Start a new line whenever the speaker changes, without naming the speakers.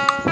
you.